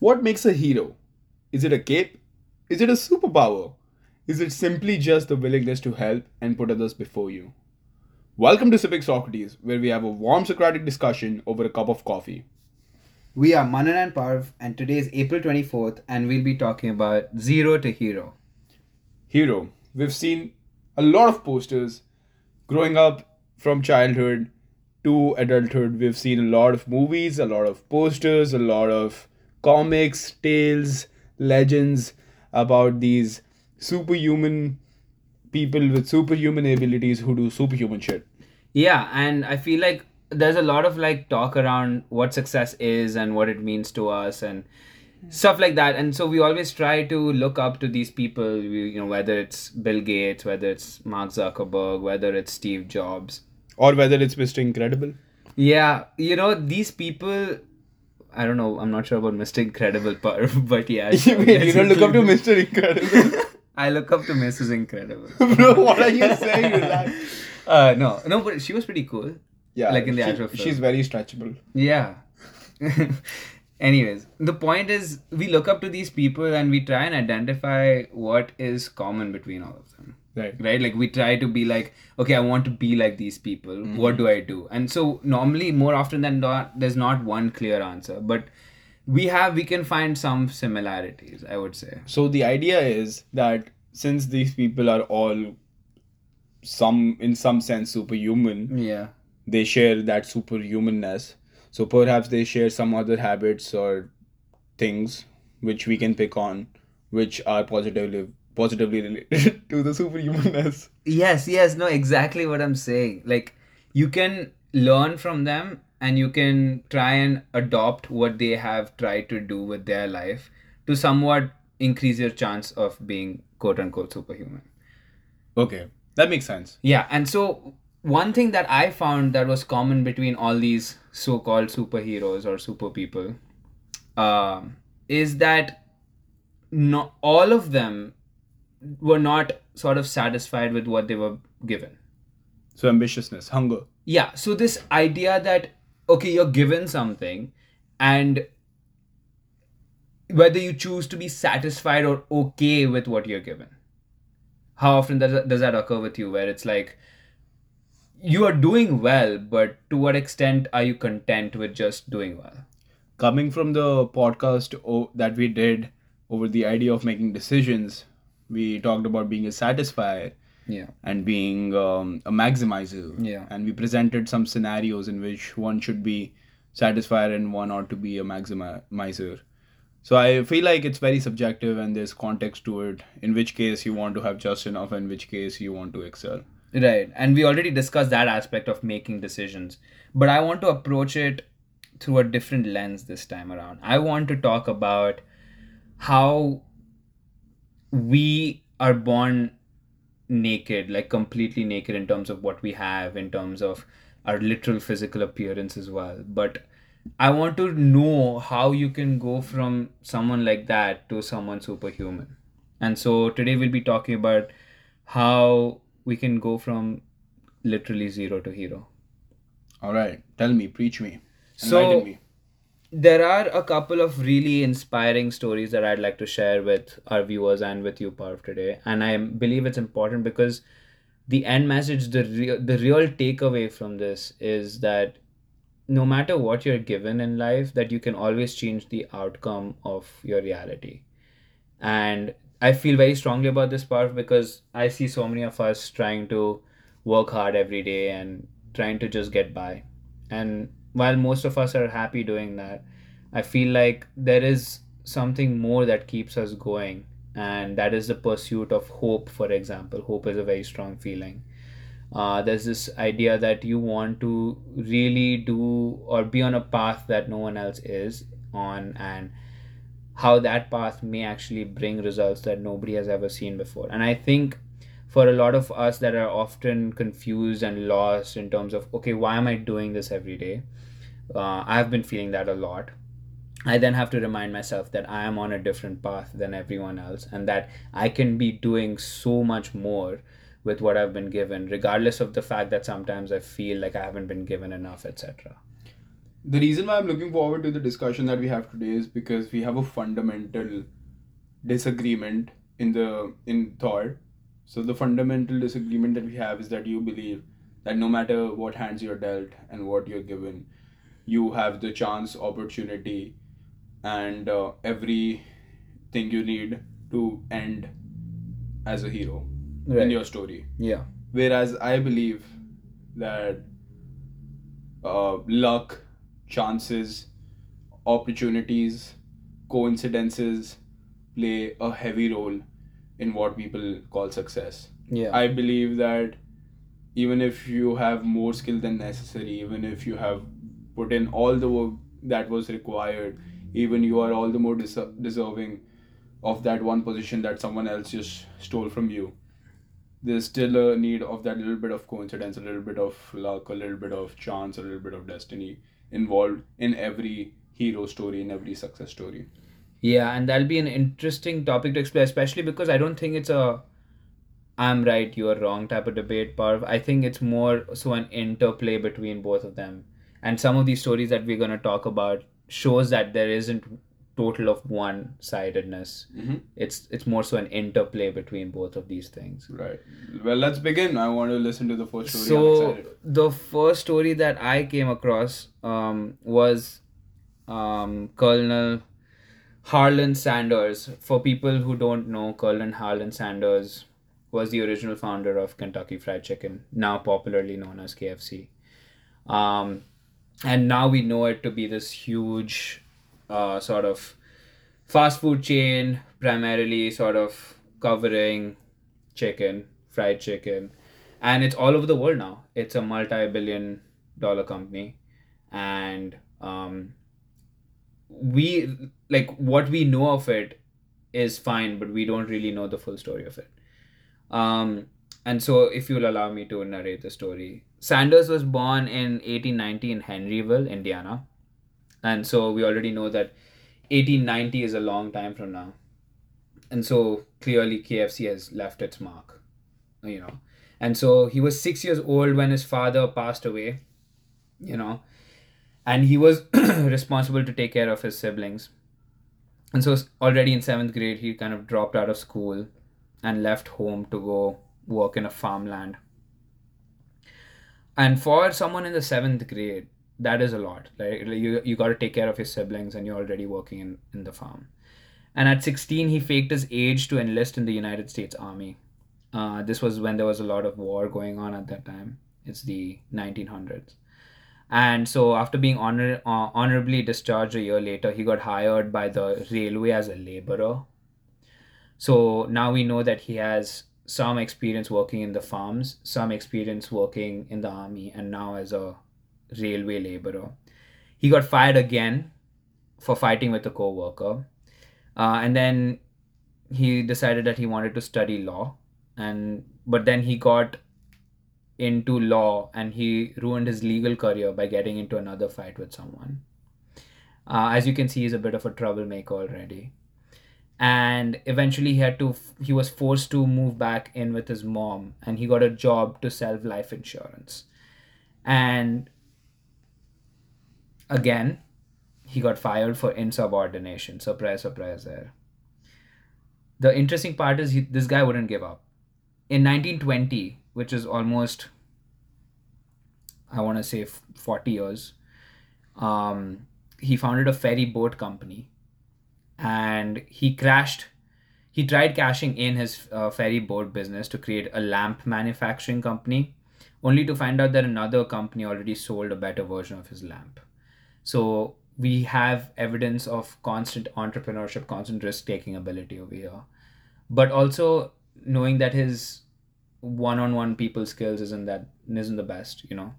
What makes a hero? Is it a cape? Is it a superpower? Is it simply just the willingness to help and put others before you? Welcome to Sipping Socrates, where we have a warm Socratic discussion over a cup of coffee. We are Manan and Parv, and today is April 24th, and we'll be talking about Zero to Hero. Hero. We've seen a lot of posters growing up from childhood to adulthood. We've seen a lot of movies, a lot of posters, a lot of comics, tales, legends about these superhuman people with superhuman abilities who do superhuman shit. Yeah, and I feel like there's a lot of like talk around what success is and what it means to us and stuff like that and so we always try to look up to these people we, you know whether it's bill gates whether it's mark zuckerberg whether it's steve jobs Or whether it's Mr. Incredible. yeah you know these people i don't know i'm not sure about mr incredible part but yeah Wait, you don't look up to Mr. Incredible. i look up to mrs incredible Bro, what are you saying? Relax. uh no no but she was pretty cool Yeah, Like in the she- actual film. She's very stretchable. Yeah. Anyways, the point is we look up to these people and we try and identify what is common between all of them. Right. Right? Like we try to be like, okay, I want to be like these people. Mm-hmm. What do I do? And so normally more often than not there's not one clear answer, but we have we can find some similarities, I would say. So the idea is that since these people are all some in some sense superhuman, Yeah. they share that superhumanness. So perhaps they share some other habits or things which we can pick on, which are positively positively related to the superhumanness. Yes, yes, no, exactly what I'm saying. Like, you can learn from them and you can try and adopt what they have tried to do with their life to somewhat increase your chance of being quote unquote superhuman. Okay, that makes sense. Yeah, and so one thing that I found that was common between all these so called superheroes or super people um, is that not all of them were not sort of satisfied with what they were given. So ambitiousness, hunger. Yeah, so this idea that okay, you're given something and whether you choose to be satisfied or okay with what you're given. How often does that, does that occur with you where it's like you are doing well, but to what extent are you content with just doing well? coming from the podcast that we did over the idea of making decisions, we talked about being a satisficer Yeah. and being um, a maximizer. Yeah. And we presented some scenarios in which one should be satisficer and one ought to be a maximizer. So I feel like it's very subjective and there's context to it. In which case you want to have just enough, in which case you want to excel. Right. And we already discussed that aspect of making decisions. But I want to approach it through a different lens this time around. I want to talk about how we are born naked, like completely naked in terms of what we have, in terms of our literal physical appearance as well. But I want to know how you can go from someone like that to someone superhuman. And so today we'll be talking about how we can go from literally zero to hero. All right. Tell me, preach me. So- Enlighten me. There are a couple of really inspiring stories that I'd like to share with our viewers and with you, Parv, today. And I believe it's important because the end message, the real, the real takeaway from this is that no matter what you're given in life, that you can always change the outcome of your reality. And I feel very strongly about this part because I see so many of us trying to work hard every day and trying to just get by. And while most of us are happy doing that, I feel like there is something more that keeps us going, and that is the pursuit of hope, for example. Hope is a very strong feeling. Uh, there's this idea that you want to really do or be on a path that no one else is on, and how that path may actually bring results that nobody has ever seen before. And I think for a lot of us that are often confused and lost in terms of, okay, why am I doing this every day? Uh, I've been feeling that a lot. I then have to remind myself that I am on a different path than everyone else and that I can be doing so much more with what I've been given, regardless of the fact that sometimes I feel like I haven't been given enough, etc. the reason why I'm looking forward to the discussion that we have today is because we have a fundamental disagreement in the in thought. So the fundamental disagreement that we have is that you believe that no matter what hands you're dealt and what you're given, you have the chance, opportunity, and uh, everything you need to end as a hero in your story. Yeah. Whereas I believe that uh, luck, chances, opportunities, coincidences play a heavy role in what people call success. Yeah. I believe that even if you have more skill than necessary, even if you have put in all the work that was required, even you are all the more des- deserving of that one position that someone else just stole from you. There's still a need of that little bit of coincidence, a little bit of luck, a little bit of chance, a little bit of destiny involved in every hero story, in every success story. Yeah, and that'll be an interesting topic to explore, especially because I don't think it's a I'm right, you're wrong type of debate, Parv. I think it's more so an interplay between both of them. And some of these stories that we're going to talk about shows that there isn't total of one sidedness. Mhm. It's it's more so an interplay between both of these things. Right. Well, let's begin. I want to listen to the first story. So the first story that I came across um, was um, Colonel Harlan Sanders. For people who don't know, Colonel Harlan Sanders was the original founder of Kentucky Fried Chicken, now popularly known as KFC. Um, and now we know it to be this huge uh, sort of fast food chain, primarily sort of covering chicken, fried chicken, and it's all over the world now. It's a multi-billion dollar company, and um, we like what we know of it is fine, but we don't really know the full story of it. Um, and so, if you'll allow me to narrate the story, Sanders was born in 1890 in Henryville, Indiana, and so we already know that 1890 is a long time from now, and so clearly KFC has left its mark, you know. And so he was six years old when his father passed away, you know, and he was responsible to take care of his siblings. And so already in seventh grade, he kind of dropped out of school and left home to go work in a farmland. And for someone in the seventh grade, that is a lot. Like you, you got to take care of your siblings, and you're already working in, in the farm. And at 16, he faked his age to enlist in the United States Army. Uh, this was when there was a lot of war going on at that time. It's the 1900s. And so, after being honor, uh, honorably discharged a year later, he got hired by the railway as a laborer. So now we know that he has some experience working in the farms, some experience working in the army, and now as a railway laborer. He got fired again for fighting with a co worker. Uh, and then he decided that he wanted to study law. And but then he got into law and he ruined his legal career by getting into another fight with someone. Uh, as you can see, he's a bit of a troublemaker already. And eventually, he had to. He was forced to move back in with his mom, and he got a job to sell life insurance. And again, he got fired for insubordination. Surprise, surprise there. The interesting part is he, this guy wouldn't give up. In 1920, which is almost, I want to say, 40 years, um, he founded a ferry boat company and he crashed. He tried cashing in his uh, ferry boat business to create a lamp manufacturing company, only to find out that another company already sold a better version of his lamp. So we have evidence of constant entrepreneurship, constant risk taking ability over here. But also knowing that his one-on-one people skills isn't that isn't the best, you know.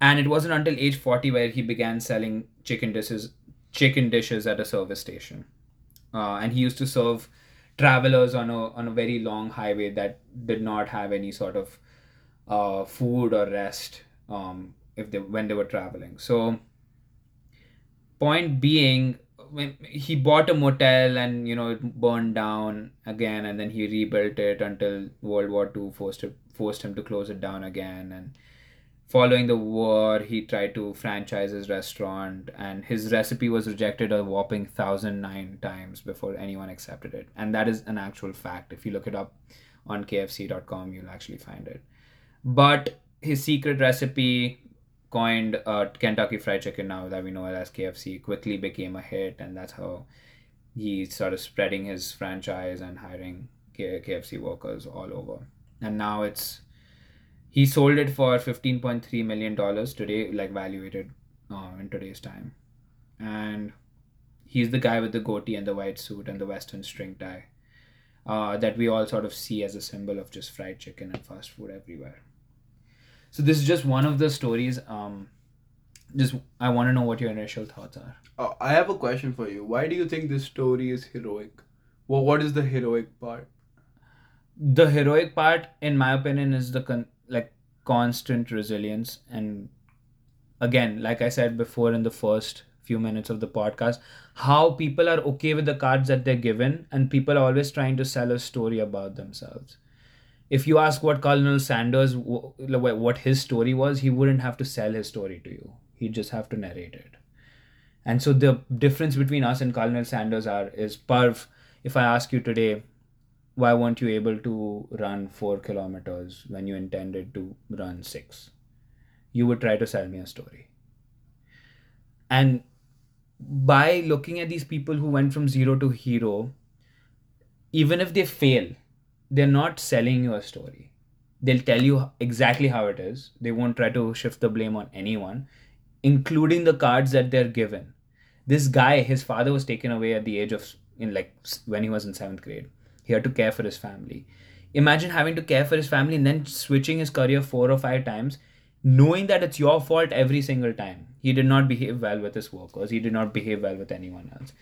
And it wasn't until age 40 where he began selling chicken dishes chicken dishes at a service station. Uh, and he used to serve travelers on a on a very long highway that did not have any sort of uh, food or rest um, if they when they were traveling. So point being he bought a motel and you know it burned down again and then he rebuilt it until world war ii forced it, forced him to close it down again and following the war, he tried to franchise his restaurant, and his recipe was rejected a whopping thousand nine times before anyone accepted it. And that is an actual fact. If you look it up on KFC.com, you'll actually find it. But his secret recipe, coined uh, Kentucky Fried Chicken now that we know it as KFC, quickly became a hit, and that's how he started spreading his franchise and hiring KFC workers all over. And now it's he sold it for 15.3 million dollars today like valuated uh, in today's time and he's the guy with the goatee and the white suit and the western string tie uh, that we all sort of see as a symbol of just fried chicken and fast food everywhere so this is just one of the stories um, just i want to know what your initial thoughts are Uh, I have a question for you. Why do you think this story is heroic? Well, what is the heroic part? the heroic part in my opinion is the con- constant resilience. And again like i said before in the first few minutes of the podcast how people are okay with the cards that they're given and people are always trying to sell a story about themselves. If you ask what colonel sanders what his story was he wouldn't have to sell his story to you. He'd just have to narrate it. And so the difference between us and colonel sanders are is parv if i ask you today why weren't you able to run four kilometers when you intended to run six? You would try to sell me a story. And by looking at these people who went from zero to hero, even if they fail, they're not selling you a story. They'll tell you exactly how it is. They won't try to shift the blame on anyone, including the cards that they're given. This guy, his father was taken away at the age of, in like, when he was in seventh grade he had to care for his family. Imagine having to care for his family and then switching his career four or five times, knowing that it's your fault every single time. He did not behave well with his workers, he did not behave well with anyone else.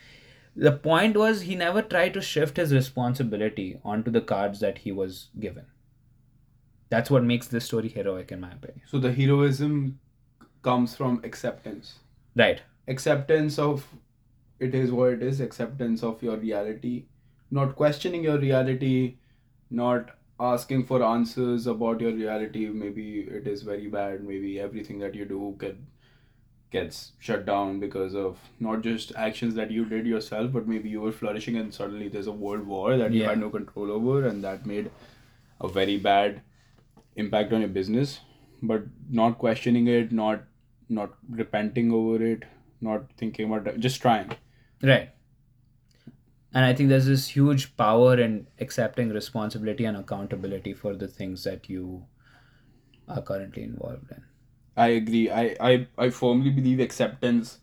The point was, he never tried to shift his responsibility onto the cards that he was given. That's what makes this story heroic, in my opinion. So the heroism comes from acceptance. Right. Acceptance of it is what it is, acceptance of your reality, not questioning your reality, not asking for answers about your reality. Maybe it is very bad, maybe everything that you do get gets shut down because of not just actions that you did yourself, but maybe you were flourishing and suddenly there's a world war that you had no control over and that made a very bad impact on your business. But not questioning it, not not repenting over it, not thinking about it, just trying. Right. And I think there's this huge power in accepting responsibility and accountability for the things that you are currently involved in. I agree. I, I, I firmly believe acceptance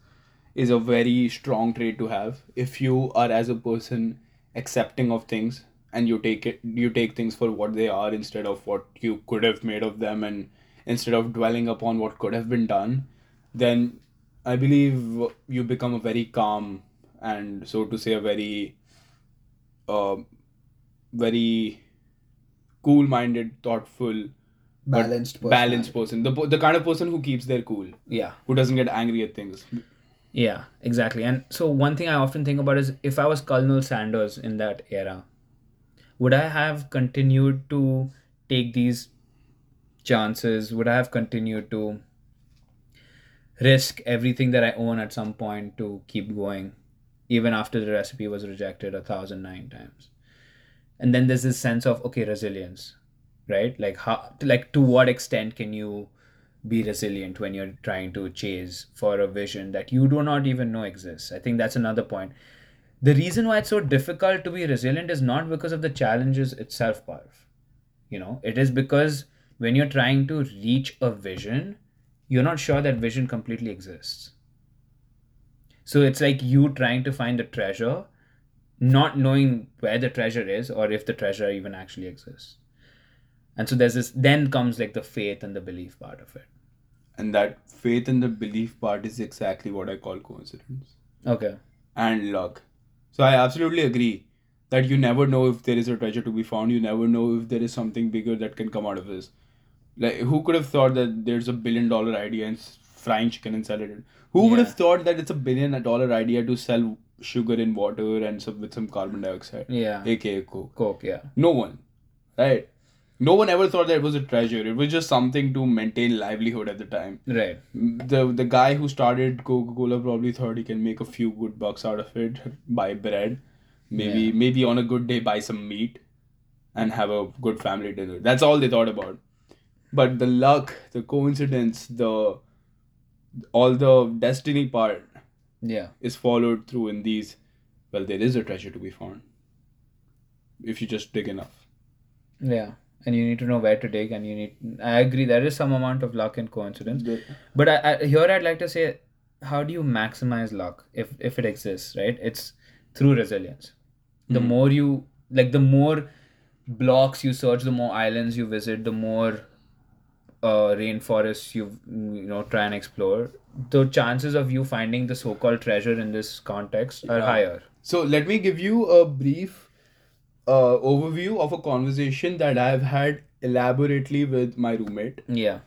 is a very strong trait to have. If you are as a person accepting of things and you take it you take things for what they are instead of what you could have made of them and instead of dwelling upon what could have been done, then I believe you become a very calm and so to say a very uh, very cool minded, thoughtful but Balanced balanced person the, the kind of person who keeps their cool Yeah. who doesn't get angry at things Yeah, exactly. And so one thing I often think about is if I was Colonel Sanders in that era, would I have continued to take these chances? Would I have continued to risk everything that I own at some point to keep going, even after the recipe was rejected a thousand nine times? And then there's this sense of okay, resilience, right? Like how, like to what extent can you be resilient when you're trying to chase for a vision that you do not even know exists. I think that's another point. The reason why it's so difficult to be resilient is not because of the challenges itself, Parv. You know, it is because when you're trying to reach a vision, you're not sure that vision completely exists. So it's like you trying to find the treasure, not knowing where the treasure is or if the treasure even actually exists. And so there's this, then comes like the faith and the belief part of it. and that faith and the belief part is exactly what i call coincidence Okay. and luck so i absolutely agree that you never know if there is a treasure to be found you never know if there is something bigger that can come out of this like who could have thought that there's a billion dollar idea and frying chicken and sell it who would have thought that it's a billion dollar idea to sell sugar in water and some with some carbon dioxide Yeah. aka coke Coke, yeah. no one right No one ever thought that it was a treasure. It was just something to maintain livelihood at the time. Right. The the guy who started Coca Cola probably thought he can make a few good bucks out of it, buy bread, maybe Yeah. maybe on a good day buy some meat, and have a good family dinner. That's all they thought about. But the luck, the coincidence, the all the destiny part Yeah. is followed through in these. Well, there is a treasure to be found if you just dig enough. Yeah. And you need to know where to dig, and you need. I agree. There is some amount of luck and coincidence. But I, I, here I'd like to say, how do you maximize luck if if it exists? Right, it's through resilience. The hmm. more you like, the more blocks you search, the more islands you visit, the more uh, rainforests you you know try and explore. The chances of you finding the so-called treasure in this context are Yeah. higher. So let me give you a brief uh, overview of a conversation that I've had elaborately with my roommate. Yeah.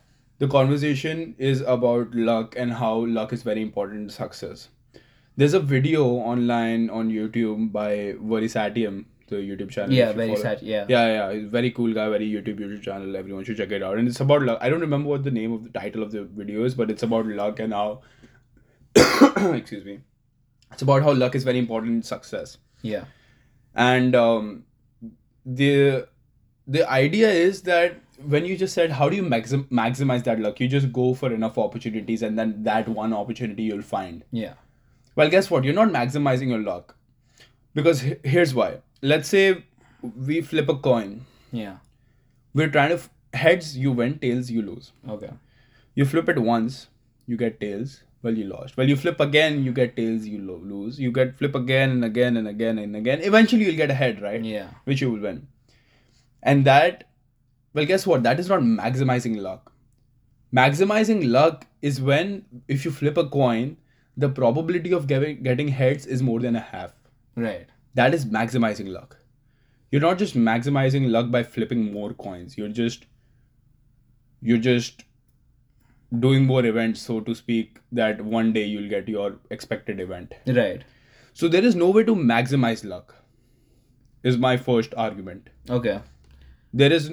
The conversation is about luck and how luck is very important in success. There's a video online on YouTube by Veritasium, the YouTube channel. Yeah. Very sad. Yeah. Yeah, yeah, very cool guy, very YouTube YouTube channel. Everyone should check it out. And it's about luck. I don't remember what the name of the title of the video is, but it's about luck and how. excuse me. It's about how luck is very important in success. Yeah. And um, the the idea is that when you just said how do you maxim- maximize that luck, you just go for enough opportunities, and then that one opportunity you'll find. Yeah. Well, guess what? You're not maximizing your luck. Because he- here's why. Let's say we flip a coin. Yeah. We're trying to f- heads, you win, tails, you lose. Okay. You flip it once, you get tails. Well, you lost. Well, you flip again, you get tails, you lo- lose. You get flip again and again and again and again. Eventually, you'll get a head, right? Yeah. Which you will win. And that, well, guess what? That is not maximizing luck. Maximizing luck is when, if you flip a coin, the probability of getting, getting heads is more than a half. Right. That is maximizing luck. You're not just maximizing luck by flipping more coins. You're just you're just doing more events, so to speak, that one day you'll get your expected event. Right. So there is no way to maximize luck. Is my first argument. Okay. There is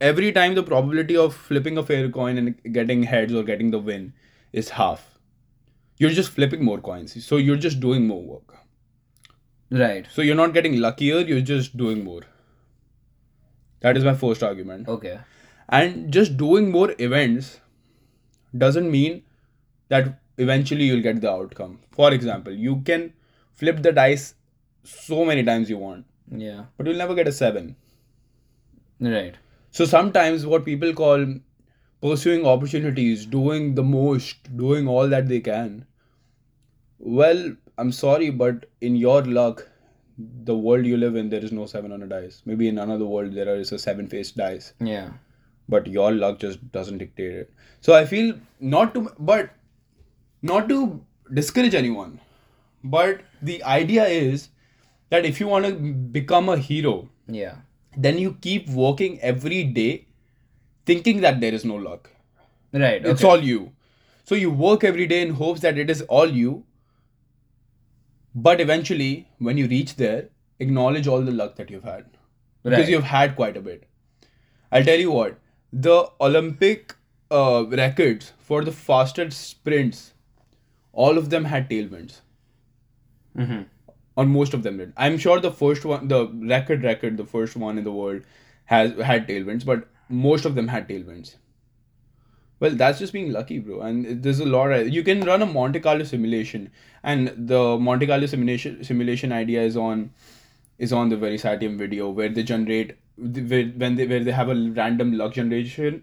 every time the probability of flipping a fair coin and getting heads or getting the win is half. You're just flipping more coins. So you're just doing more work. Right. So you're not getting luckier, you're just doing more. That is my first argument. Okay. And just doing more events doesn't mean that eventually you'll get the outcome. For example, you can flip the dice so many times you want, Yeah. but you'll never get a 7. Right. So sometimes what people call pursuing opportunities, doing the most, doing all that they can. Well, I'm sorry, but in your luck, the world you live in, there is no seven on a dice. Maybe in another world there is a seven faced dice, Yeah. but your luck just doesn't dictate it. So I feel not to, but not to discourage anyone, but the idea is that if you want to become a hero, Yeah. then you keep working every day thinking that there is no luck. Right. It's all you. So you work every day in hopes that it is all you. But eventually, when you reach there, acknowledge all the luck that you've had. Because Right. you've had quite a bit. I'll tell you what, the Olympic uh, records for the fastest sprints, all of them had tailwinds. Mm-hmm. or most of them did. I'm sure the first one, the record record, the first one in the world, has had tailwinds, but most of them had tailwinds. Well, that's just being lucky, bro. And there's a lot. Of, you can run a Monte Carlo simulation, and the Monte Carlo simulation simulation idea is on is on the Veritasium video where they generate when they where they have a random luck generation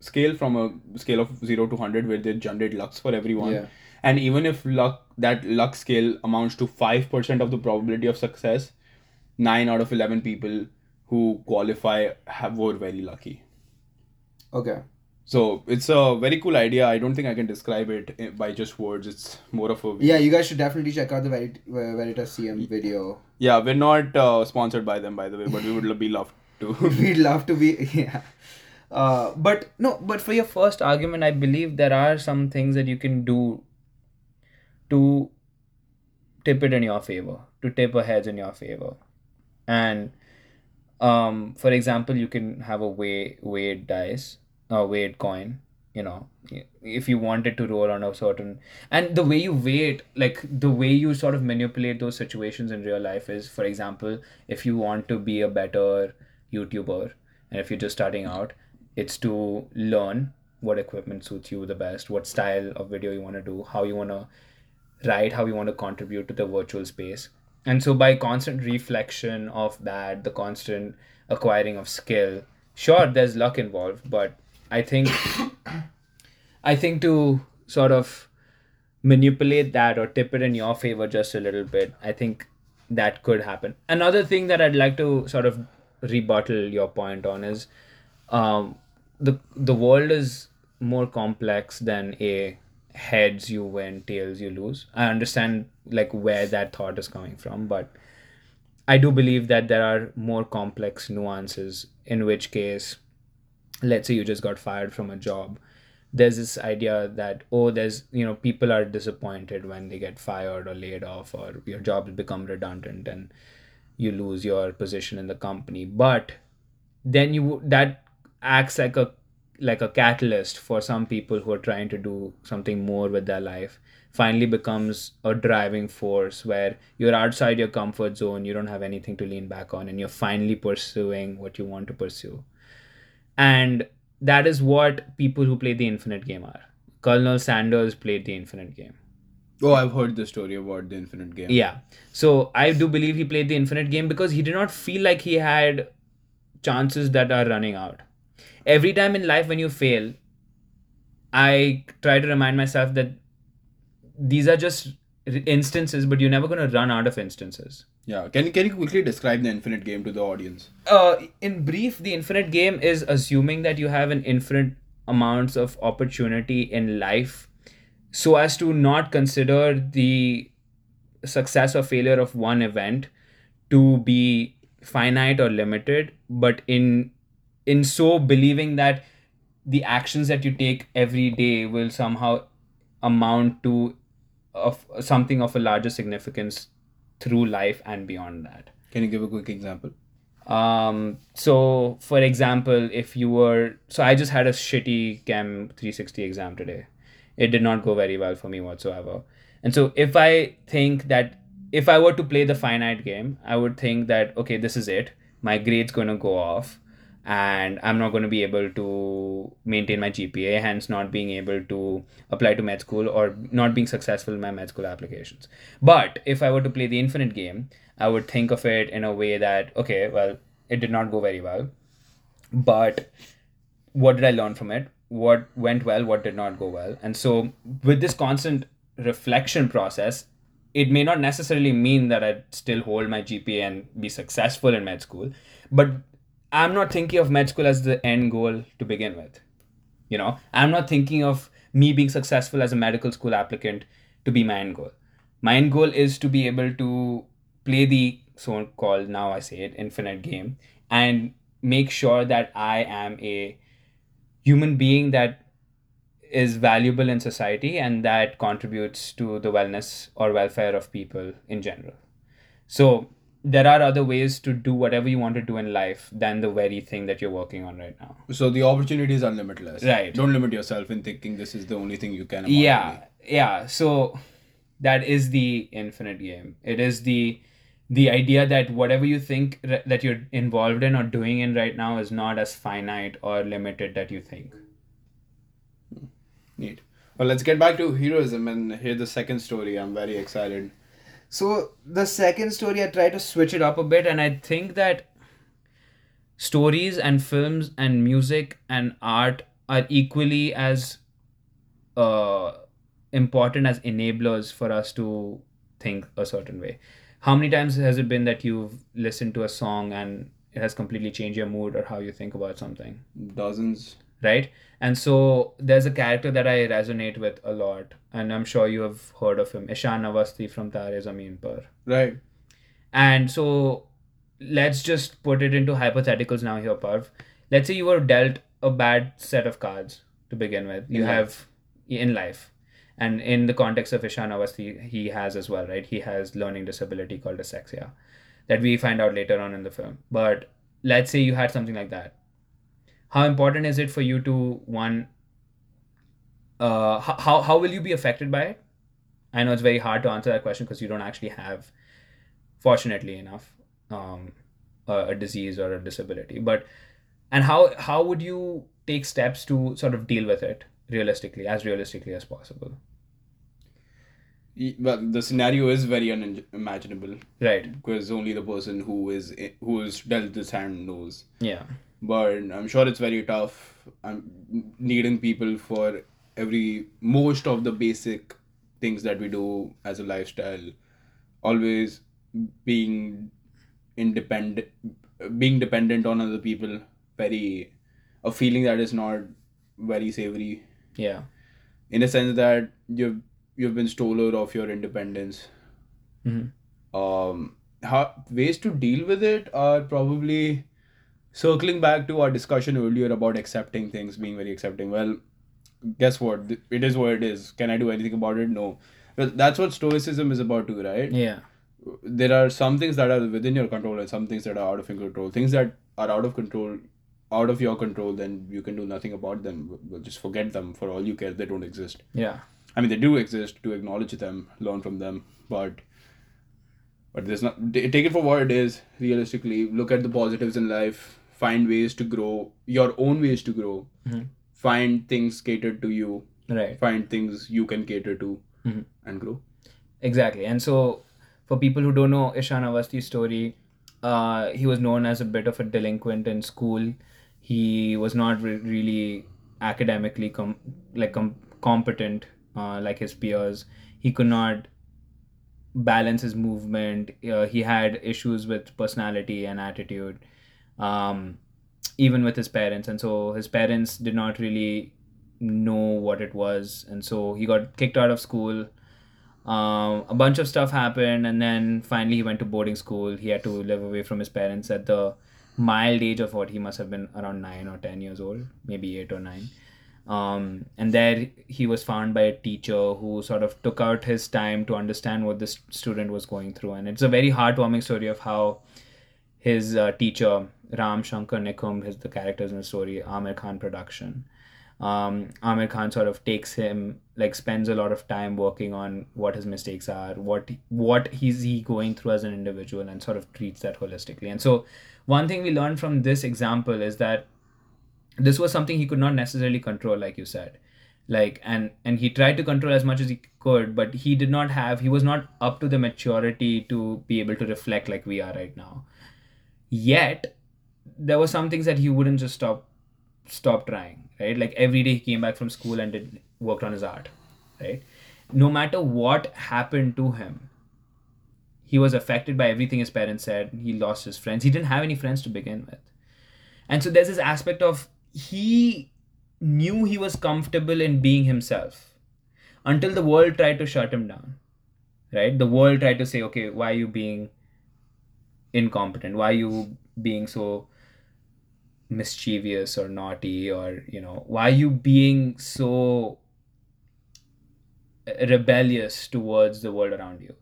scale from a scale of zero to hundred where they generate lucks for everyone. Yeah. And even if luck that luck scale amounts to five percent of the probability of success, nine out of eleven people who qualify have were very lucky. Okay. So it's a very cool idea. I don't think I can describe it by just words. It's more of a Yeah, you guys should definitely check out the Verit- Veritasium video. Yeah, we're not uh, sponsored by them, by the way, but we would be love to. We'd love to be. Yeah. Uh, but no, but for your first argument, I believe there are some things that you can do to tip it in your favor, to tip a heads in your favor, and Um, for example, you can have a weigh weighed dice, a weighed coin. You know, if you wanted to roll on a certain, and the way you weigh it, like the way you sort of manipulate those situations in real life is, for example, if you want to be a better YouTuber, and if you're just starting out, it's to learn what equipment suits you the best, what style of video you want to do, how you want to write, how you want to contribute to the virtual space. And so, by constant reflection of that, the constant acquiring of skill, sure, there's luck involved, but I think, I think to sort of manipulate that or tip it in your favor just a little bit, I think that could happen. Another thing that I'd like to sort of rebuttal your point on is um, the the world is more complex than a heads you win tails you lose i understand like where that thought is coming from but i do believe that there are more complex nuances in which case let's say you just got fired from a job there's this idea that oh there's you know people are disappointed when they get fired or laid off or your job has become redundant and you lose your position in the company. But then you that acts like a like a catalyst for some people who are trying to do something more with their life. Finally becomes a driving force where you're outside your comfort zone you don't have anything to lean back on and you're finally pursuing what you want to pursue and that is what people who play the infinite game are colonel sanders played the infinite game Oh, I've heard the story about the Infinite Game. yeah. So I do believe he played the infinite game because he did not feel like he had chances that are running out. Every time in life when you fail, I try to remind myself that these are just instances, but you're never going to run out of instances. Yeah. Can can you quickly describe the Infinite Game to the audience? Uh, in brief, the infinite game is assuming that you have an infinite amounts of opportunity in life so as to not consider the success or failure of one event to be finite or limited but in in so believing that the actions that you take every day will somehow amount to of something of a larger significance through life and beyond that Can you give a quick example? um, so for example, if you were so I just had a shitty Chem 360 exam today. It did not go very well for me whatsoever. And so if I think that if I were to play the finite game, I would think that okay, this is it. My grade's gonna go off and I'm not gonna be able to maintain my GPA, hence not being able to apply to med school or not being successful in my med school applications. But if I were to play the infinite game, I would think of it in a way that, okay, well, it did not go very well. But what did I learn from it? What went well, what did not go well? And so, with this constant reflection process, it may not necessarily mean that I still hold my GPA and be successful in med school, but I'm not thinking of med school as the end goal to begin with. You know, I'm not thinking of me being successful as a medical school applicant to be my end goal. My end goal is to be able to play the so called, now I say it, infinite game and make sure that I am a human being that is valuable in society and that contributes to the wellness or welfare of people in general. So there are other ways to do whatever you want to do in life than the very thing that you're working on right now. So the opportunities are limitless. Right. Don't limit yourself in thinking this is the only thing you can. yeah yeah so that is the infinite game it is the the idea that whatever you think r- that you're involved in or doing in right now is not as finite or limited that you think hmm. Neat. Well, let's get back to heroism and hear the second story. I'm very excited. So the second story, I try to switch it up a bit and i think that stories and films and music and art are equally as uh, important as enablers for us to think a certain way how many times has it been that you've listened to a song and it has completely changed your mood or how you think about something Dozens. Right and so there's a character that i resonate with a lot and i'm sure you have heard of him ishan awasthi from taare zameen par Right. and so let's just put it into hypotheticals now here, Parv. Let's say you were dealt a bad set of cards to begin with. You In have in life. And in the context of Ishan Awasthi, he has as well, right? He has learning disability called dyslexia that we find out later on in the film. But let's say you had something like that how important is it for you to one uh how how will you be affected by it? I know it's very hard to answer that question because you don't actually have fortunately enough um a, a disease or a disability but and how how would you take steps to sort of deal with it realistically as realistically as possible? Well, the scenario is very unimaginable right. Because only the person who is who is dealt this hand knows. yeah But I'm sure it's very tough. I'm needing people for every most of the basic things that we do as a lifestyle. Always being independent, being dependent on other people. Very a feeling that is not very savory yeah in a sense that you've you've been stolen of your independence. Mhm. Um, how ways to deal with it are probably circling back to our discussion earlier about accepting things, being very accepting. Well, guess what? It is what it is. Can I do anything about it? No. Well, that's what stoicism is about too, right? yeah There are some things that are within your control and some things that are out of your control. Things that are out of control, out of your control, then you can do nothing about them. Well, just forget them for all you care. They don't exist. yeah I mean, they do exist to acknowledge them, learn from them, but but there's not take it for what it is. Realistically, look at the positives in life. Find ways to grow, your own ways to grow. Mhm. Find things catered to you. right Find things you can cater to, Mhm. and grow. Exactly. And so, for people who don't know Ishan Awasthi's story, uh, he was known as a bit of a delinquent in school. He was not re- really academically com- like com- competent uh, like his peers. He could not balance his movement. Uh, he had issues with personality and attitude, um, even with his parents. And so his parents did not really know what it was. And so he got kicked out of school. Um, a bunch of stuff happened. And then finally he went to boarding school. He had to live away from his parents at the mild age of what he must have been around 9 or 10 years old maybe 8 or 9 um, and there he was found by a teacher who sort of took out his time to understand what this student was going through. And it's a very heartwarming story of how his uh, teacher ram shankar nikumbh is the characters in the story aamir khan production um, Aamir Khan sort of takes him like spends a lot of time working on what his mistakes are, what what he's he going through as an individual, and sort of treats that holistically. And so, one thing we learned from this example is that this was something he could not necessarily control, like you said, like and and he tried to control as much as he could, but he did not have he was not up to the maturity to be able to reflect like we are right now. Yet, there were some things that he wouldn't just stop stop trying right? Like every day he came back from school and did worked on his art right? No matter what happened to him he was affected by everything his parents said. He lost his friends. He didn't have any friends to begin with. And so there's this aspect of he knew he was comfortable in being himself until the world tried to shut him down right? The world tried to say okay why are you being incompetent? Why are you being so mischievous or naughty or you know why are you being so rebellious towards the world around you.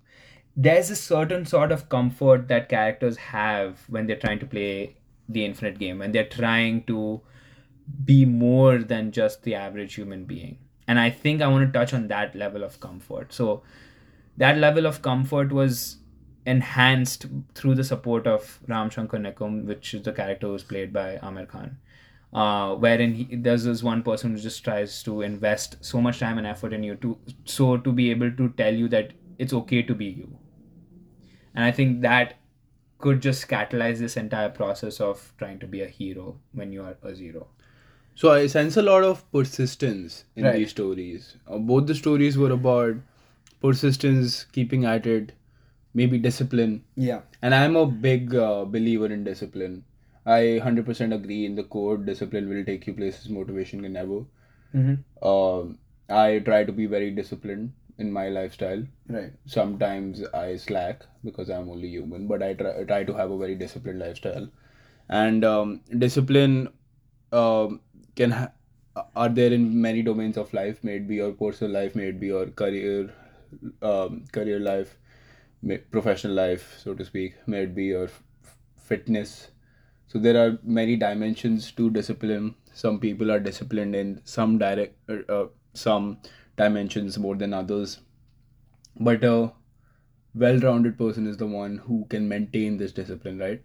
There's a certain sort of comfort that characters have when they're trying to play the infinite game and they're trying to be more than just the average human being. And i think i want to touch on that level of comfort. So that level of comfort was enhanced through the support of Ram Shankar Nikumbh, which is the character who's played by Aamir Khan. Uh, wherein he, there's this one person who just tries to invest so much time and effort in you to so to be able to tell you that it's okay to be you. And I think that could just catalyze this entire process of trying to be a hero when you are a zero. So I sense a lot of persistence in Right. these stories. Uh, both the stories were about persistence, keeping at it, maybe discipline. Yeah. And I'm a big uh, believer in discipline. I 100% agree in the code discipline will take you places motivation can never. Mm-hmm. Um, I try to be very disciplined in my lifestyle. Right. Sometimes I slack because I'm only human, but I try, try to have a very disciplined lifestyle. And um, discipline um, can ha- are there in many domains of life. May it be your personal life, may it be your career, um, career life, professional life, so to speak. May it be your f- fitness. So there are many dimensions to discipline. Some people are disciplined in some direct, uh, uh, some dimensions more than others. But a well-rounded person is the one who can maintain this discipline, right?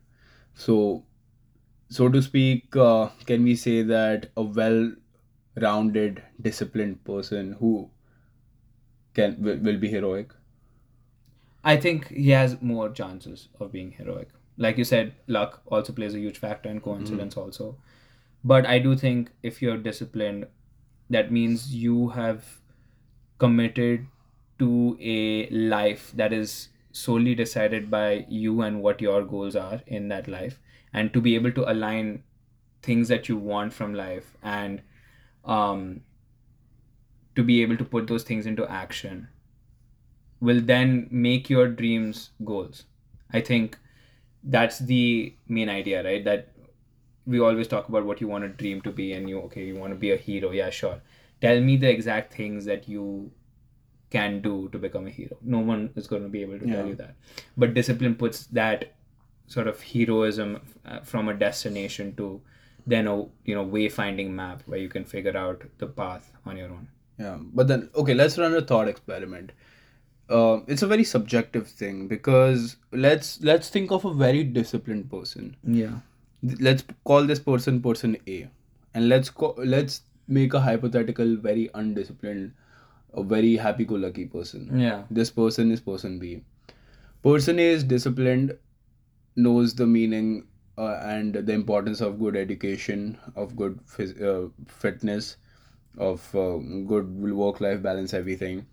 So, so to speak, uh, can we say that a well-rounded, disciplined person who can will, will be heroic? I think he has more chances of being heroic. Like you said, luck also plays a huge factor and coincidence also. But I do think if you're disciplined, that means you have committed to a life that is solely decided by you and what your goals are in that life and to be able to align things that you want from life and um, to be able to put those things into action will then make your dreams goals. I think that's the main idea, right? That we always talk about what you want a dream to be, and you, okay, you want to be a hero. Yeah, sure. Tell me the exact things that you can do to become a hero. No one is going to be able to tell you that. But discipline puts that sort of heroism uh, from a destination to then a you know wayfinding map where you can figure out the path on your own. Yeah, but then okay, let's run a thought experiment. Uh, it's a very subjective thing because let's let's think of a very disciplined person. Yeah. Let's call this person person A, and let's co- let's make a hypothetical very undisciplined, a very happy-go-lucky person. Yeah. This person is person B. Person A is disciplined, knows the meaning uh, and the importance of good education, of good phys- uh, fitness, of uh, good work-life balance, everything.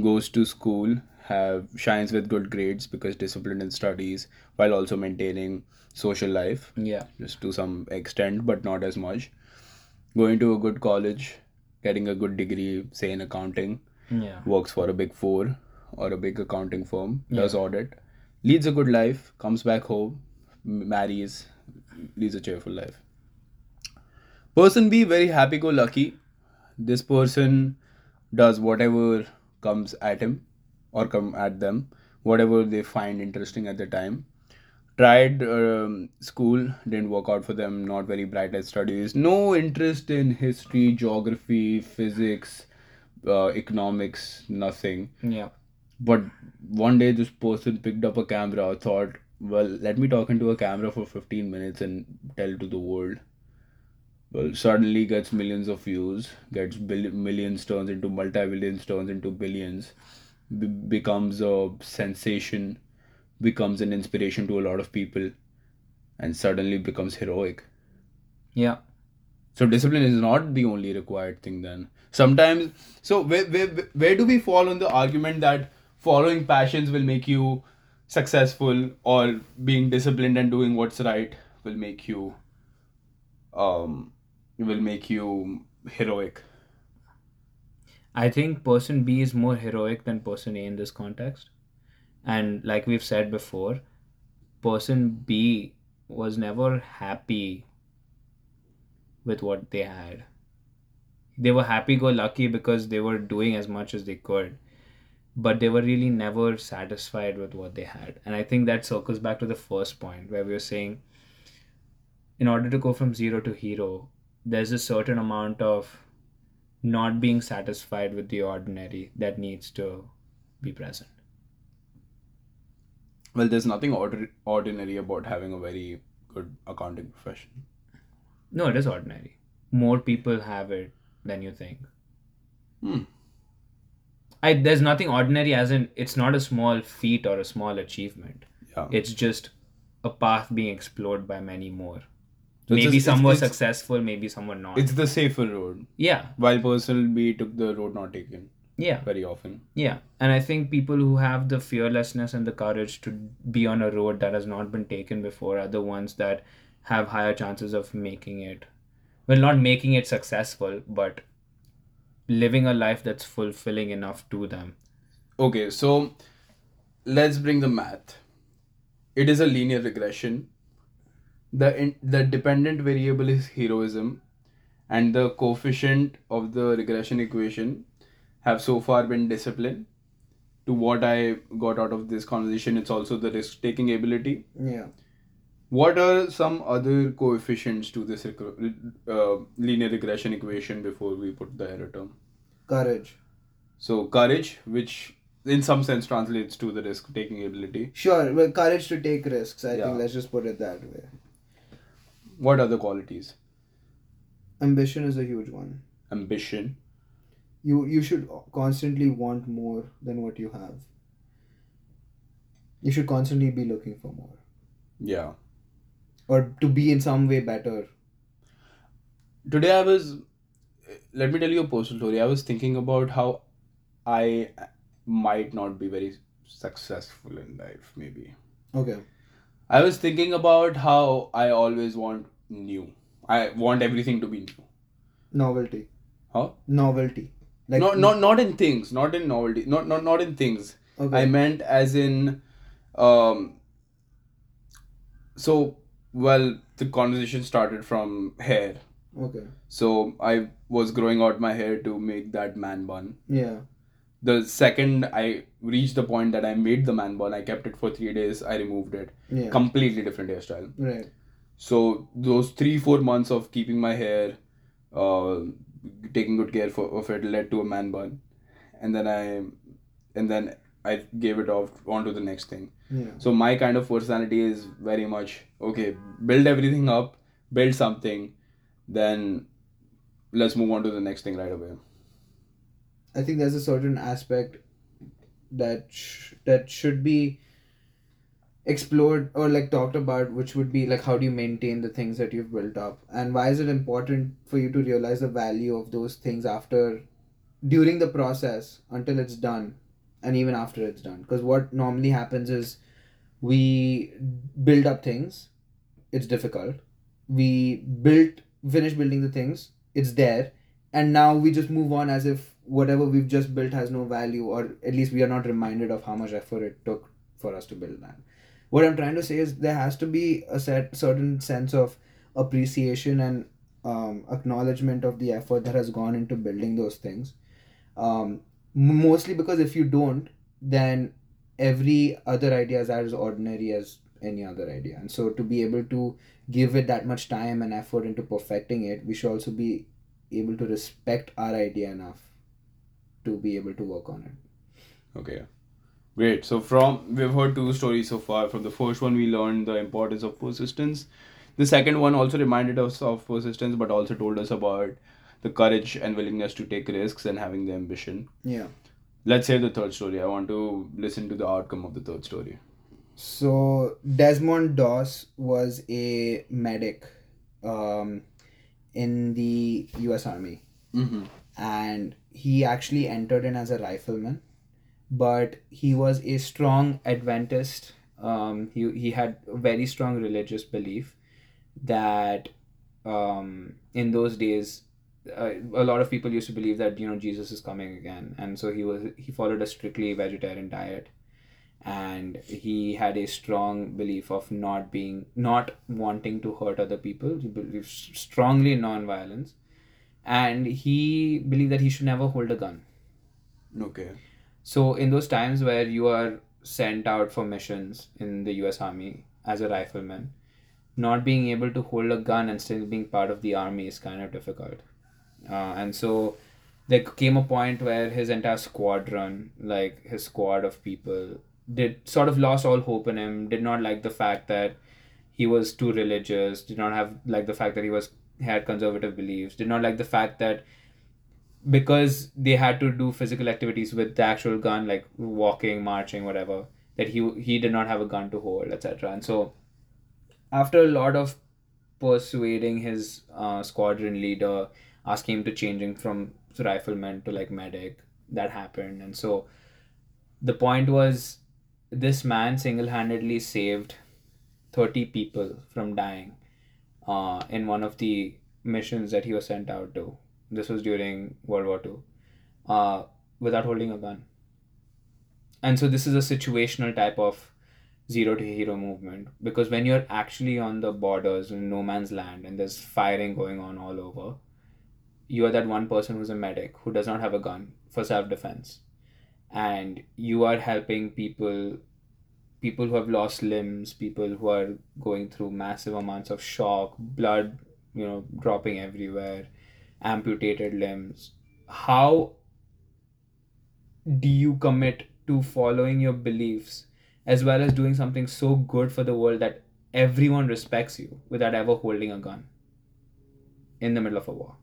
Goes to school, have shines with good grades because disciplined in studies, while also maintaining social life, Yeah. just to some extent, but not as much. Going to a good college, getting a good degree, say in accounting, Yeah. works for a big four or a big accounting firm, does audit, leads a good life, comes back home, marries, leads a cheerful life. Person B, very happy go lucky. This person does whatever comes at him or come at them, whatever they find interesting at the time. Tried um, school, didn't work out for them, not very bright at studies, no interest in history, geography, physics, uh, economics, nothing. Yeah. But one day, this person picked up a camera, thought, well, let me talk into a camera for 15 minutes and tell to the world. Well, suddenly gets millions of views, gets bill- millions, turns into multi billions, turns into billions, be- becomes a sensation, becomes an inspiration to a lot of people, and suddenly becomes heroic. Yeah. So discipline is not the only required thing then. Sometimes so where, where where do we fall on the argument that following passions will make you successful or being disciplined and doing what's right will make you um will make you heroic. I think person B is more heroic than person A in this context. And like we've said before, person B was never happy with what they had. They were happy go lucky because they were doing as much as they could, but they were really never satisfied with what they had. And I think that circles back to the first point where we were saying in order to go from zero to hero, there's a certain amount of not being satisfied with the ordinary that needs to be present. Well, there's nothing ordi- ordinary about having a very good accounting profession. No, it is ordinary. More people have it than you think. Hmm. I there's nothing ordinary as in it's not a small feat or a small achievement. Yeah. It's just a path being explored by many more. So maybe just- some it's- were it's- successful, maybe some were not. It's the safer road. yeah, While person B took the road not taken yeah, very often. yeah. And I think people who have the fearlessness and the courage to be on a road that has not been taken before are the ones that have higher chances of making it. Well, not making it successful, but living a life that's fulfilling enough to them. Okay, so let's bring the math. It is a linear regression. The in, the dependent variable is heroism, and the coefficient of the regression equation have so far been discipline. To what I got out of this conversation, it's also the risk taking ability. Yeah. What are some other coefficients to this uh, linear regression equation before we put the error term? Courage. So courage, which in some sense translates to the risk taking ability. Sure, well, courage to take risks. I Yeah. think let's just put it that way. What other qualities? Ambition is a huge one. Ambition. You you should constantly want more than what you have. You should constantly be looking for more, Yeah. or to be in some way better. Today I was. Let me tell you a personal story. I was thinking about how I might not be very successful in life. Maybe. Okay. I was thinking about how I always want new. I want everything to be new. Novelty. Huh? Novelty. Like not not not in things, not in novelty, not not not in things. Okay. I meant as in, um. So well, the conversation started from hair. Okay. So I was growing out my hair to make that man bun. Yeah. The second I reached the point that I made the man bun, I kept it for three days. I removed it. Yeah. Completely different hairstyle. right. So those three four months of keeping my hair, uh, taking good care for, of it led to a man bun, and then I, and then I gave it off onto the next thing. Yeah. So my kind of personality is very much okay. Build everything up, build something, then let's move on to the next thing right away. I think there's a certain aspect that sh- that should be explored or like talked about which would be like how do you maintain the things that you've built up? And why is it important for you to realize the value of those things after during the process until it's done and even after it's done? Because what normally happens is we build up things it's difficult. We built finish building the things it's there and now we just move on as if whatever we've just built has no value or at least we are not reminded of how much effort it took for us to build that. What i'm trying to say is there has to be a set certain sense of appreciation and um, acknowledgement of the effort that has gone into building those things. Um, mostly because if you don't then every other idea is as ordinary as any other idea. And so to be able to give it that much time and effort into perfecting it we should also be able to respect our idea enough to be able to work on it Okay. Great. So from we've heard two stories so far. From the first one, we learned the importance of persistence. The second one also reminded us of persistence, but also told us about the courage and willingness to take risks and having the ambition. yeah Let's hear the third story. I want to listen to the outcome of the third story. So Desmond Doss was a medic um, in the U.S. Army, Mm-hmm. And he actually entered in as a rifleman, but he was a strong Adventist. Um, he he had a very strong religious belief that um, in those days. Uh, a lot of people used to believe that you know Jesus is coming again, and so he was he followed a strictly vegetarian diet and he had a strong belief of not being not wanting to hurt other people he believed strongly in non-violence and he believed that he should never hold a gun Okay. so in those times where you are sent out for missions in the US army as a rifleman not being able to hold a gun and still being part of the army is kind of difficult uh, and so there came a point where his entire squadron like his squad of people did sort of lost all hope in him did not like the fact that he was too religious did not have like the fact that he was had conservative beliefs did not like the fact that because they had to do physical activities with the actual gun like walking marching whatever that he he did not have a gun to hold etc and so after a lot of persuading his uh, squadron leader asking him to changing from rifleman to like medic that happened. And so the point was this man single-handedly saved 30 people from dying uh, in one of the missions that he was sent out to. This was during world war ii uh, without holding a gun. And so this is a situational type of zero to hero movement because when you're actually on the borders in no man's land and there's firing going on all over you are that one person who's a medic who does not have a gun for self-defense. And you are helping people people who have lost limbs, people who are going through massive amounts of shock, blood, you know, dropping everywhere, amputated limbs. How do you commit to following your beliefs as well as doing something so good for the world that everyone respects you without ever holding a gun in the middle of a war?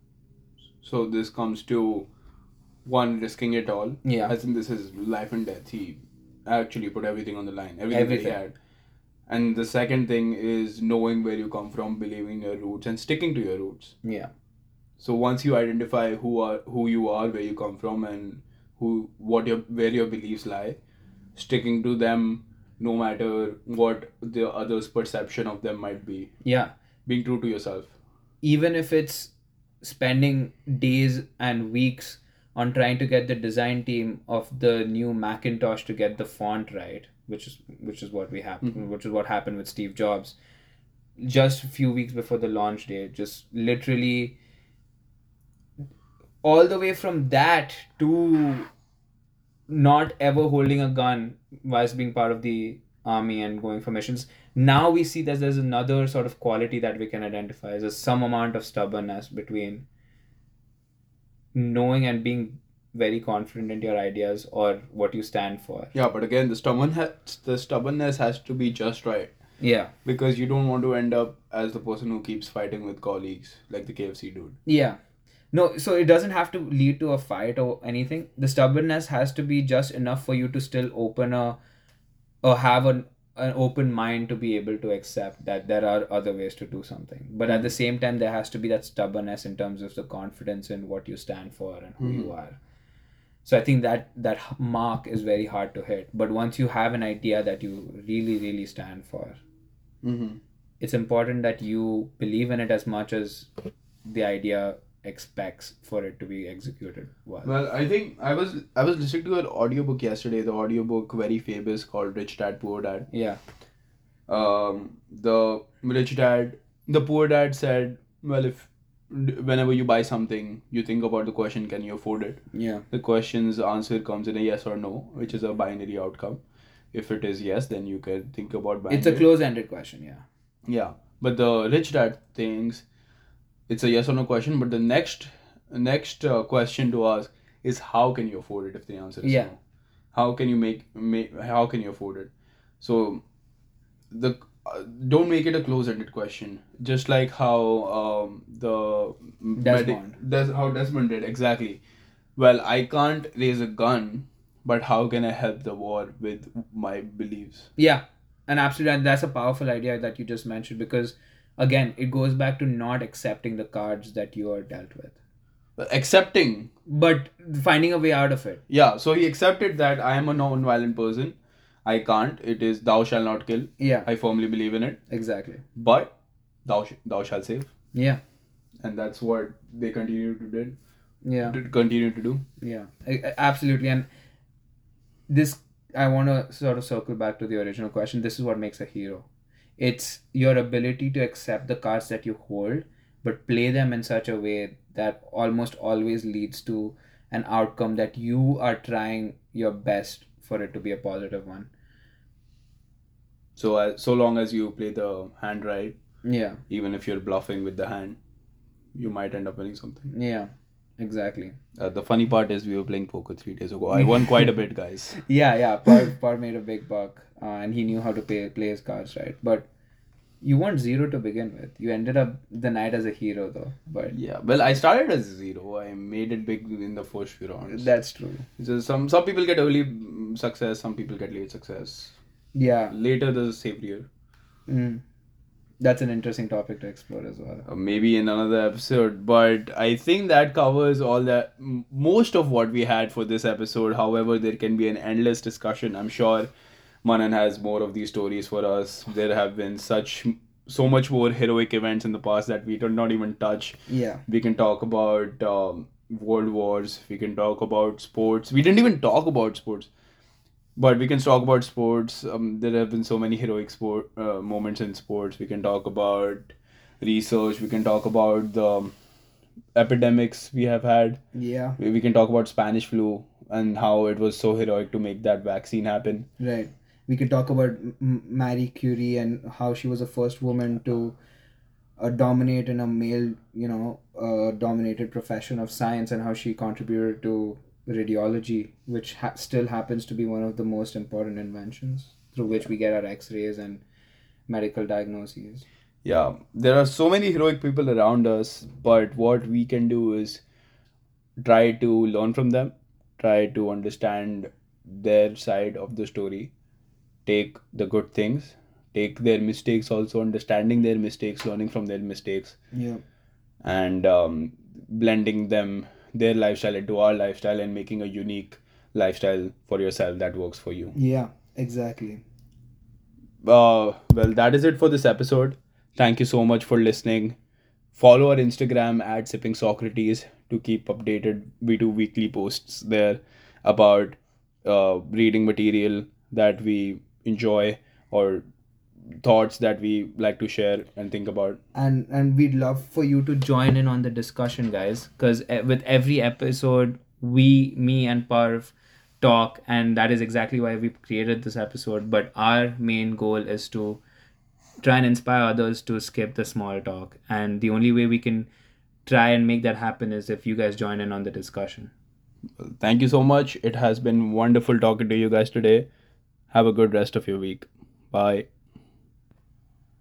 So this comes to one risking it all. Yeah. I think this is life and death. He actually put everything on the line. Everything, that Everything. had. And the second thing is knowing where you come from, believing your roots, and sticking to your roots. Yeah. So once you identify who are who you are, where you come from, and who what your where your beliefs lie, sticking to them, no matter what the others' perception of them might be. Yeah. Being true to yourself. even if it's spending days and weeks on trying to get the design team of the new Macintosh to get the font right, which is which is what we happened, mm-hmm. which is what happened with Steve Jobs. Just a few weeks before the launch day, just literally all the way from that to not ever holding a gun whilst being part of the army and going for missions. Now we see that there's another sort of quality that we can identify. There's some amount of stubbornness between knowing and being very confident in your ideas or what you stand for. Yeah, but again, the stubborn ha- the stubbornness has to be just right. Yeah. because you don't want to end up as the person who keeps fighting with colleagues like the KFC dude. Yeah. No, so it doesn't have to lead to a fight or anything. The stubbornness has to be just enough for you to still open a or have an an open mind to be able to accept that there are other ways to do something. But at the same time there has to be that stubbornness in terms of the confidence in what you stand for and who you are. So I think that that mark is very hard to hit. But once you have an idea that you really really stand for, Mm-hmm. it's important that you believe in it as much as the idea expects for it to be executed well. Well, I think I was I was listening to an audiobook yesterday. The audiobook very famous called Rich Dad Poor Dad. Yeah. Um, the rich dad, the poor dad said, well, if whenever you buy something, you think about the question, can you afford it? Yeah. The question's answer comes in a yes or no, which is a binary outcome. If it is yes, then you can think about buying It's a it. close ended question, yeah. Yeah, but the rich dad thinks it's a yes or no question. But the next next uh, question to ask is how can you afford it if the answer is Yeah. no? How can you make, make how can you afford it? So the uh, don't make it a close-ended question. Just like how um, the Desmond. Des- how Desmond did exactly. Well, I can't raise a gun, but how can I help the war with my beliefs? Yeah. And absolutely and that's a powerful idea that you just mentioned because again it goes back to not accepting the cards that you are dealt with. Accepting But finding a way out of it. Yeah, so he accepted that I am a non-violent person. I can't. It is thou shall not kill. Yeah. I firmly believe in it. Exactly. But thou sh- thou shall save, Yeah. and that's what they continue to did Yeah. to continue to do. Yeah, absolutely. And this, I want to sort of circle back to the original question. This is what makes a hero. It's your ability to accept the cards that you hold, but play them in such a way that almost always leads to an outcome that you are trying your best for it to be a positive one. So uh, so long as you play the hand right, Yeah, even if you're bluffing with the hand, you might end up winning something. yeah, exactly. Uh, the funny part is we were playing poker three days ago. I won quite a bit, guys. Yeah, yeah. Parv, Parv made a big buck, uh, and he knew how to play play his cards right. But you weren't zero to begin with. You ended up the night as a hero, though. But Yeah, well, I started as zero. I made it big in the first few rounds. that's true. So some some people get early mm, success, some people get late success. Yeah, Later, the savorier. mm. That's an interesting topic to explore as well. Uh, maybe in another episode, but I think that covers all that m- most of what we had for this episode. However, there can be an endless discussion. I'm sure Manan has more of these stories for us. There have been such so much more heroic events in the past that we did not even touch. Yeah, We can talk about um, world wars. We can talk about sports. We didn't even talk about sports, but we can talk about sports. Um, there have been so many heroic sport uh, moments in sports. We can talk about research. We can talk about the epidemics we have had. yeah, We we can talk about Spanish flu and how it was so heroic to make that vaccine happen. right. we could talk about Marie Curie and how she was the first woman to uh, dominate in a male, you know, uh, dominated profession of science and how she contributed to radiology, which ha- still happens to be one of the most important inventions through which we get our X-rays and medical diagnoses. yeah there are so many heroic people around us but what we can do is try to learn from them try to understand their side of the story take the good things take their mistakes also understanding their mistakes learning from their mistakes Yeah. and um, blending them their lifestyle into our lifestyle and making a unique lifestyle for yourself that works for you Yeah. Exactly. uh, well, that is it for this episode. Thank you so much for listening. Follow our Instagram at Sipping Socrates to keep updated. We do weekly posts there about uh, reading material that we enjoy or thoughts that we like to share and think about. And and we'd love for you to join in on the discussion, guys. Because with every episode, we, me, and Parv talk, and that is exactly why we created this episode. But our main goal is to try and inspire others to skip the small talk. And the only way we can try and make that happen is if you guys join in on the discussion. Thank you so much. It has been wonderful talking to you guys today. Have a good rest of your week. Bye.